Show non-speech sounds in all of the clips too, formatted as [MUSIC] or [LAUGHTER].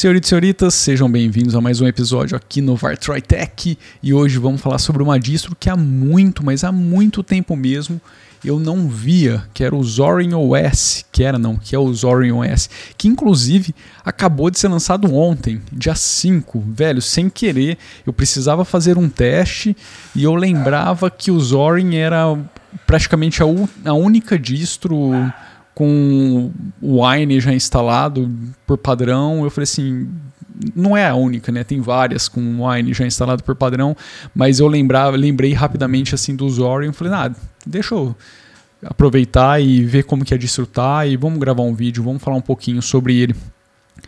Senhoritas e senhoritas, sejam bem-vindos a mais um episódio aqui no Vartroy Tech. E hoje vamos falar sobre uma distro que há muito, mas há muito tempo mesmo eu não via, que era o Zorin OS, que era não, que é o Zorin OS, que inclusive acabou de ser lançado ontem, dia 5, velho, sem querer, eu precisava fazer um teste e eu lembrava que o Zorin era praticamente a, a única distro com o Wine já instalado por padrão. Eu falei assim, não é a única, né? Tem várias com o Wine já instalado por padrão, mas eu lembrava, lembrei rapidamente assim do Zorion, falei, ah, deixa eu aproveitar e ver como que é desfrutar e vamos gravar um vídeo, vamos falar um pouquinho sobre ele.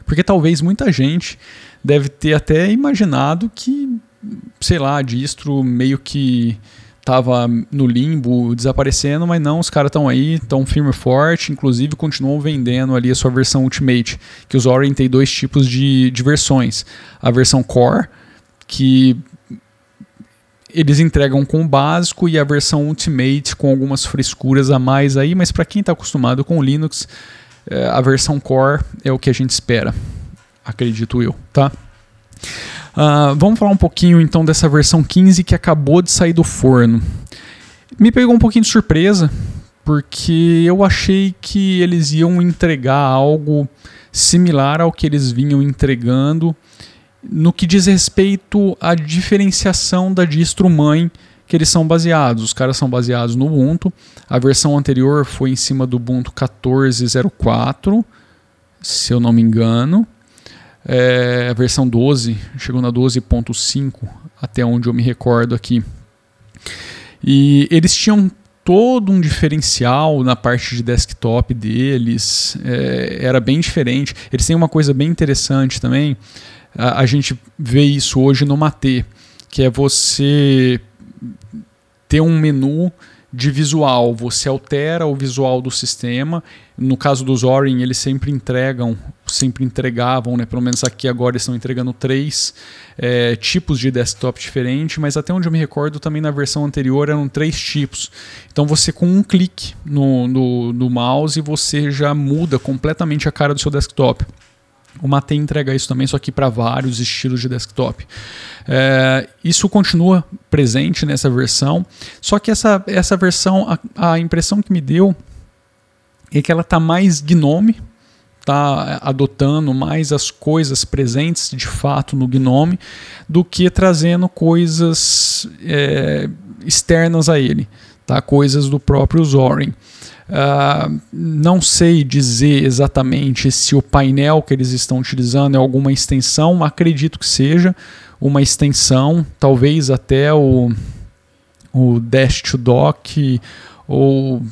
Porque talvez muita gente deve ter até imaginado que, sei lá, distro meio que tava no limbo, desaparecendo, mas não, os caras estão aí, estão firme e forte, inclusive continuam vendendo ali a sua versão Ultimate, que os Zorin tem dois tipos de, de versões. A versão Core, que eles entregam com o básico e a versão Ultimate com algumas frescuras a mais aí, mas para quem está acostumado com o Linux, é, a versão Core é o que a gente espera, acredito eu, tá? Uh, vamos falar um pouquinho então dessa versão 15 que acabou de sair do forno. Me pegou um pouquinho de surpresa, porque eu achei que eles iam entregar algo similar ao que eles vinham entregando no que diz respeito à diferenciação da distro mãe que eles são baseados. Os caras são baseados no Ubuntu. A versão anterior foi em cima do Ubuntu 14.04, se eu não me engano. É, a versão 12, chegou na 12.5, até onde eu me recordo aqui. E eles tinham todo um diferencial na parte de desktop deles, é, era bem diferente. Eles têm uma coisa bem interessante também, a, a gente vê isso hoje no Mate, que é você ter um menu de visual. Você altera o visual do sistema. No caso dos Zorin, eles sempre entregam, sempre entregavam, né? pelo menos aqui agora eles estão entregando três é, tipos de desktop diferentes, mas até onde eu me recordo também na versão anterior eram três tipos. Então você com um clique no, no, no mouse você já muda completamente a cara do seu desktop. O Mate entrega isso também, só que para vários estilos de desktop. É, isso continua presente nessa versão, só que essa, essa versão, a, a impressão que me deu é que ela está mais Gnome, está adotando mais as coisas presentes de fato no Gnome do que trazendo coisas é, externas a ele, tá? coisas do próprio Zorin. Uh, não sei dizer exatamente se o painel que eles estão utilizando é alguma extensão, acredito que seja uma extensão, talvez até o, o Dash to Dock ou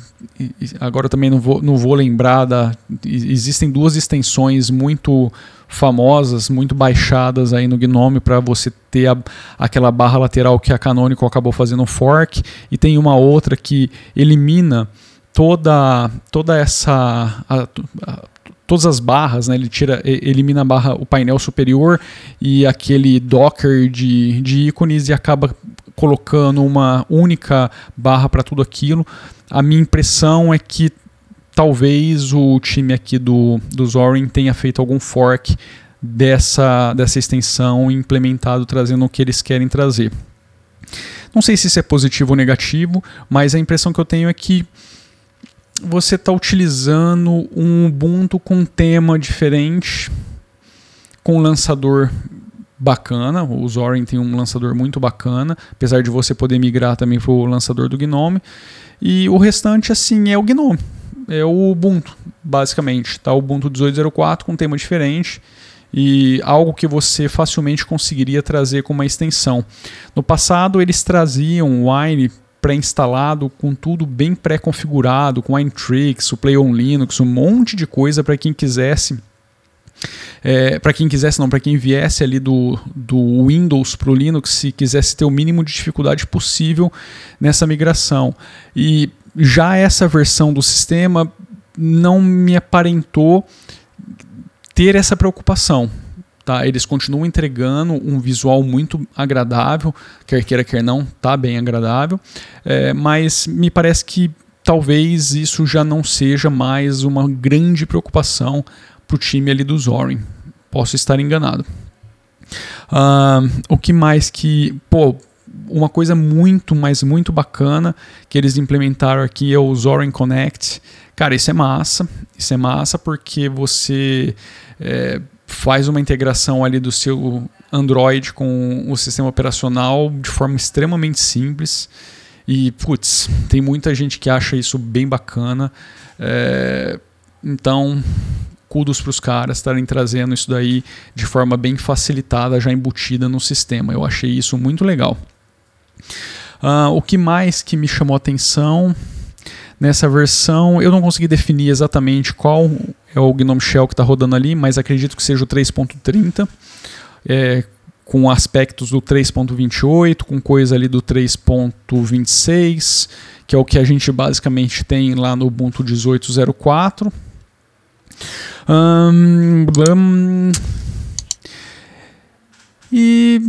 agora também não vou, não vou lembrar da existem duas extensões muito famosas, muito baixadas aí no Gnome para você ter a, aquela barra lateral que a Canonical acabou fazendo fork e tem uma outra que elimina toda toda essa a, a, todas as barras, né? Ele tira, elimina a barra, o painel superior e aquele docker de, de ícones e acaba colocando uma única barra para tudo aquilo. A minha impressão é que talvez o time aqui do, do Zorin tenha feito algum fork dessa, dessa extensão implementado trazendo o que eles querem trazer. Não sei se isso é positivo ou negativo, mas a impressão que eu tenho é que você está utilizando um Ubuntu com um tema diferente, com lançador bacana. O Zorin tem um lançador muito bacana, apesar de você poder migrar também para o lançador do Gnome. E o restante, assim, é o Gnome. É o Ubuntu, basicamente. Tá? O Ubuntu 18.04 com um tema diferente e algo que você facilmente conseguiria trazer com uma extensão. No passado, eles traziam o Wine pré-instalado, com tudo bem pré-configurado, com Tricks, o Play on Linux, um monte de coisa para quem quisesse. É, para quem quisesse, não, para quem viesse ali do, do Windows para o Linux e quisesse ter o mínimo de dificuldade possível nessa migração. E já essa versão do sistema não me aparentou ter essa preocupação. Tá? Eles continuam entregando um visual muito agradável, quer queira, quer não, tá bem agradável, é, mas me parece que talvez isso já não seja mais uma grande preocupação para o time ali do Zorin. Posso estar enganado. Uh, o que mais que. Pô, uma coisa muito, mas muito bacana que eles implementaram aqui é o Zorin Connect. Cara, isso é massa. Isso é massa porque você é, faz uma integração ali do seu Android com o sistema operacional de forma extremamente simples. E, putz, tem muita gente que acha isso bem bacana. É, então, kudos para os caras estarem trazendo isso daí de forma bem facilitada, já embutida no sistema. Eu achei isso muito legal. Uh, o que mais que me chamou a atenção nessa versão, eu não consegui definir exatamente qual é o Gnome Shell que está rodando ali, mas acredito que seja o 3.30, é, com aspectos do 3.28, com coisa ali do 3.26, que é o que a gente basicamente tem lá no Ubuntu 18.04. Um, um, e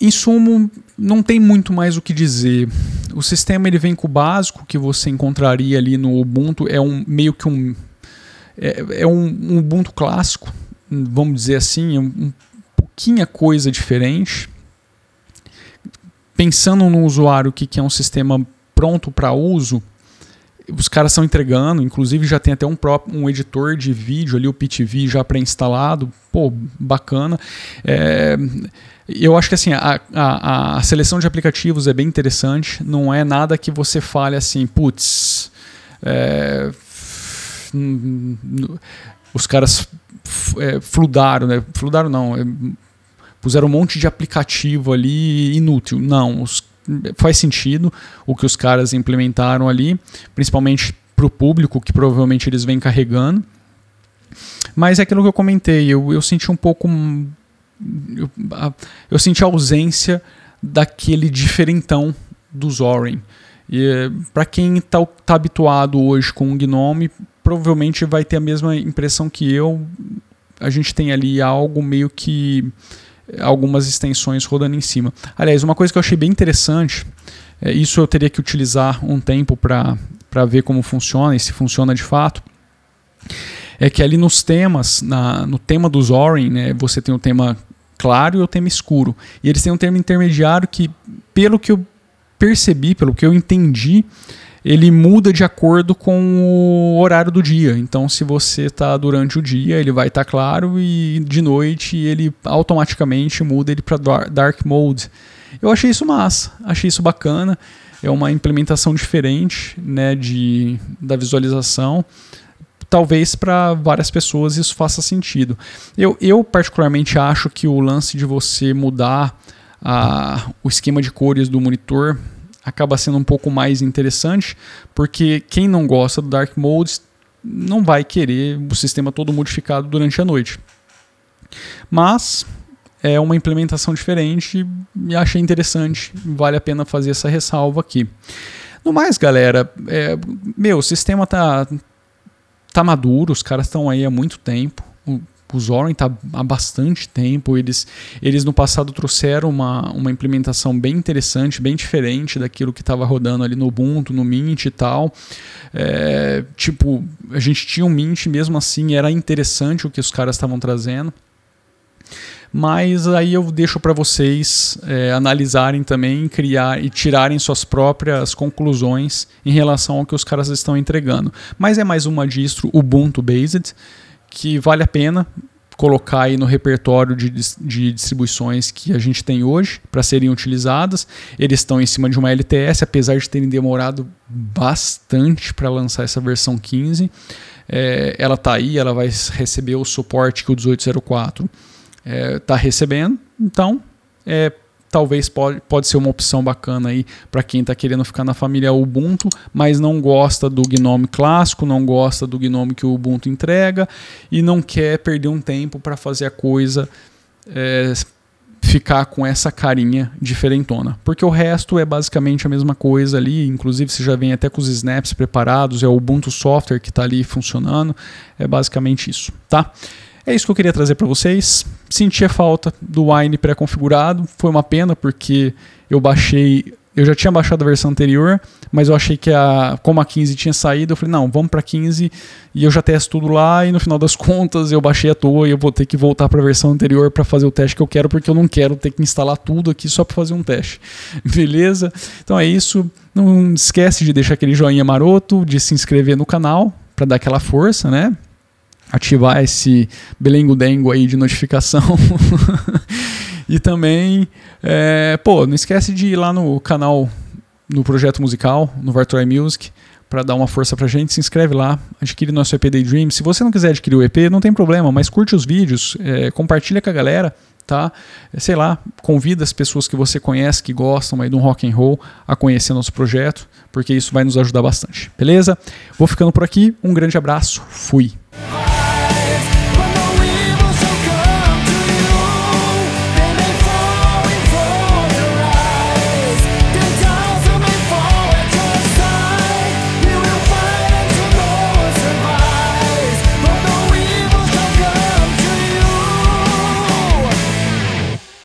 em sumo, não tem muito mais o que dizer. O sistema ele vem com o básico que você encontraria ali no Ubuntu, é um meio que um é, é um, um, Ubuntu clássico, vamos dizer assim, um, um pouquinho coisa diferente. Pensando no usuário que quer um sistema pronto para uso, os caras estão entregando, inclusive já tem até um próprio um editor de vídeo ali, o PTV já pré-instalado, pô, bacana. É, eu acho que assim, a, a, a, seleção de aplicativos é bem interessante, não é nada que você fale assim, putz, é, os caras é, fludaram, né? Fludaram não, é, puseram um monte de aplicativo ali inútil. Não, os faz sentido o que os caras implementaram ali, principalmente para o público que provavelmente eles vêm carregando. Mas é aquilo que eu comentei, eu, eu senti um pouco. Eu, eu senti a ausência daquele diferentão do Zorin. E para quem está tá habituado hoje com o Gnome, provavelmente vai ter a mesma impressão que eu. A gente tem ali algo meio que algumas extensões rodando em cima. Aliás, uma coisa que eu achei bem interessante, é, isso eu teria que utilizar um tempo para ver como funciona e se funciona de fato, é que ali nos temas, na, no tema do Zorin, né, você tem o tema claro e o tema escuro. E eles têm um termo intermediário que, pelo que eu percebi, pelo que eu entendi, ele muda de acordo com o horário do dia. Então, se você está durante o dia, ele vai estar tá claro e de noite ele automaticamente muda ele para dark mode. Eu achei isso massa, achei isso bacana. É uma implementação diferente né, de, da visualização. Talvez para várias pessoas isso faça sentido. Eu, eu, particularmente, acho que o lance de você mudar a, o esquema de cores do monitor acaba sendo um pouco mais interessante, porque quem não gosta do Dark Mode não vai querer o sistema todo modificado durante a noite. Mas é uma implementação diferente e achei interessante, vale a pena fazer essa ressalva aqui. No mais, galera, é, meu, o sistema tá, tá maduro, os caras estão aí há muito tempo. O, o Zorin está há bastante tempo. Eles, eles no passado trouxeram uma, uma implementação bem interessante, bem diferente daquilo que estava rodando ali no Ubuntu, no Mint e tal. É, tipo, a gente tinha um Mint, mesmo assim era interessante o que os caras estavam trazendo. Mas aí eu deixo para vocês é, analisarem também, criar e tirarem suas próprias conclusões em relação ao que os caras estão entregando. Mas é mais uma distro Ubuntu Based que vale a pena colocar aí no repertório de, de distribuições que a gente tem hoje para serem utilizadas. Eles estão em cima de uma LTS, apesar de terem demorado bastante para lançar essa versão 15. É, ela está aí, ela vai receber o suporte que o 1804 está é, tá recebendo. Então, é talvez pode, pode ser uma opção bacana aí para quem está querendo ficar na família Ubuntu, mas não gosta do Gnome clássico, não gosta do Gnome que o Ubuntu entrega e não quer perder um tempo para fazer a coisa é, ficar com essa carinha diferentona. Porque o resto é basicamente a mesma coisa ali, inclusive você já vem até com os snaps preparados, é o Ubuntu Software que está ali funcionando, é basicamente isso, tá? É isso que eu queria trazer para vocês. Senti a falta do Wine pré-configurado. Foi uma pena porque eu baixei eu já tinha baixado a versão anterior, mas eu achei que a, como a 15 tinha saído, eu falei, não, vamos para 15 e eu já testo tudo lá e no final das [LAUGHS] contas eu baixei à toa e eu vou ter que voltar para a versão anterior para fazer o teste que eu quero, porque eu não quero ter que instalar tudo aqui só para fazer um teste. [LAUGHS] Beleza? Então é isso. Não esquece de deixar aquele joinha maroto, de se inscrever no canal para dar aquela força, né? Ativar esse belengo-dengo aí de notificação. [LAUGHS] e também, é, pô, não esquece de ir lá no canal, no projeto musical, no Virtual Music, para dar uma força pra gente, se inscreve lá, adquire nosso EP Daydream. Se você não quiser adquirir o EP, não tem problema, mas curte os vídeos, é, compartilha com a galera, tá? Sei lá, convida as pessoas que você conhece, que gostam aí do rock and roll, a conhecer nosso projeto, porque isso vai nos ajudar bastante, beleza? Vou ficando por aqui, um grande abraço, fui!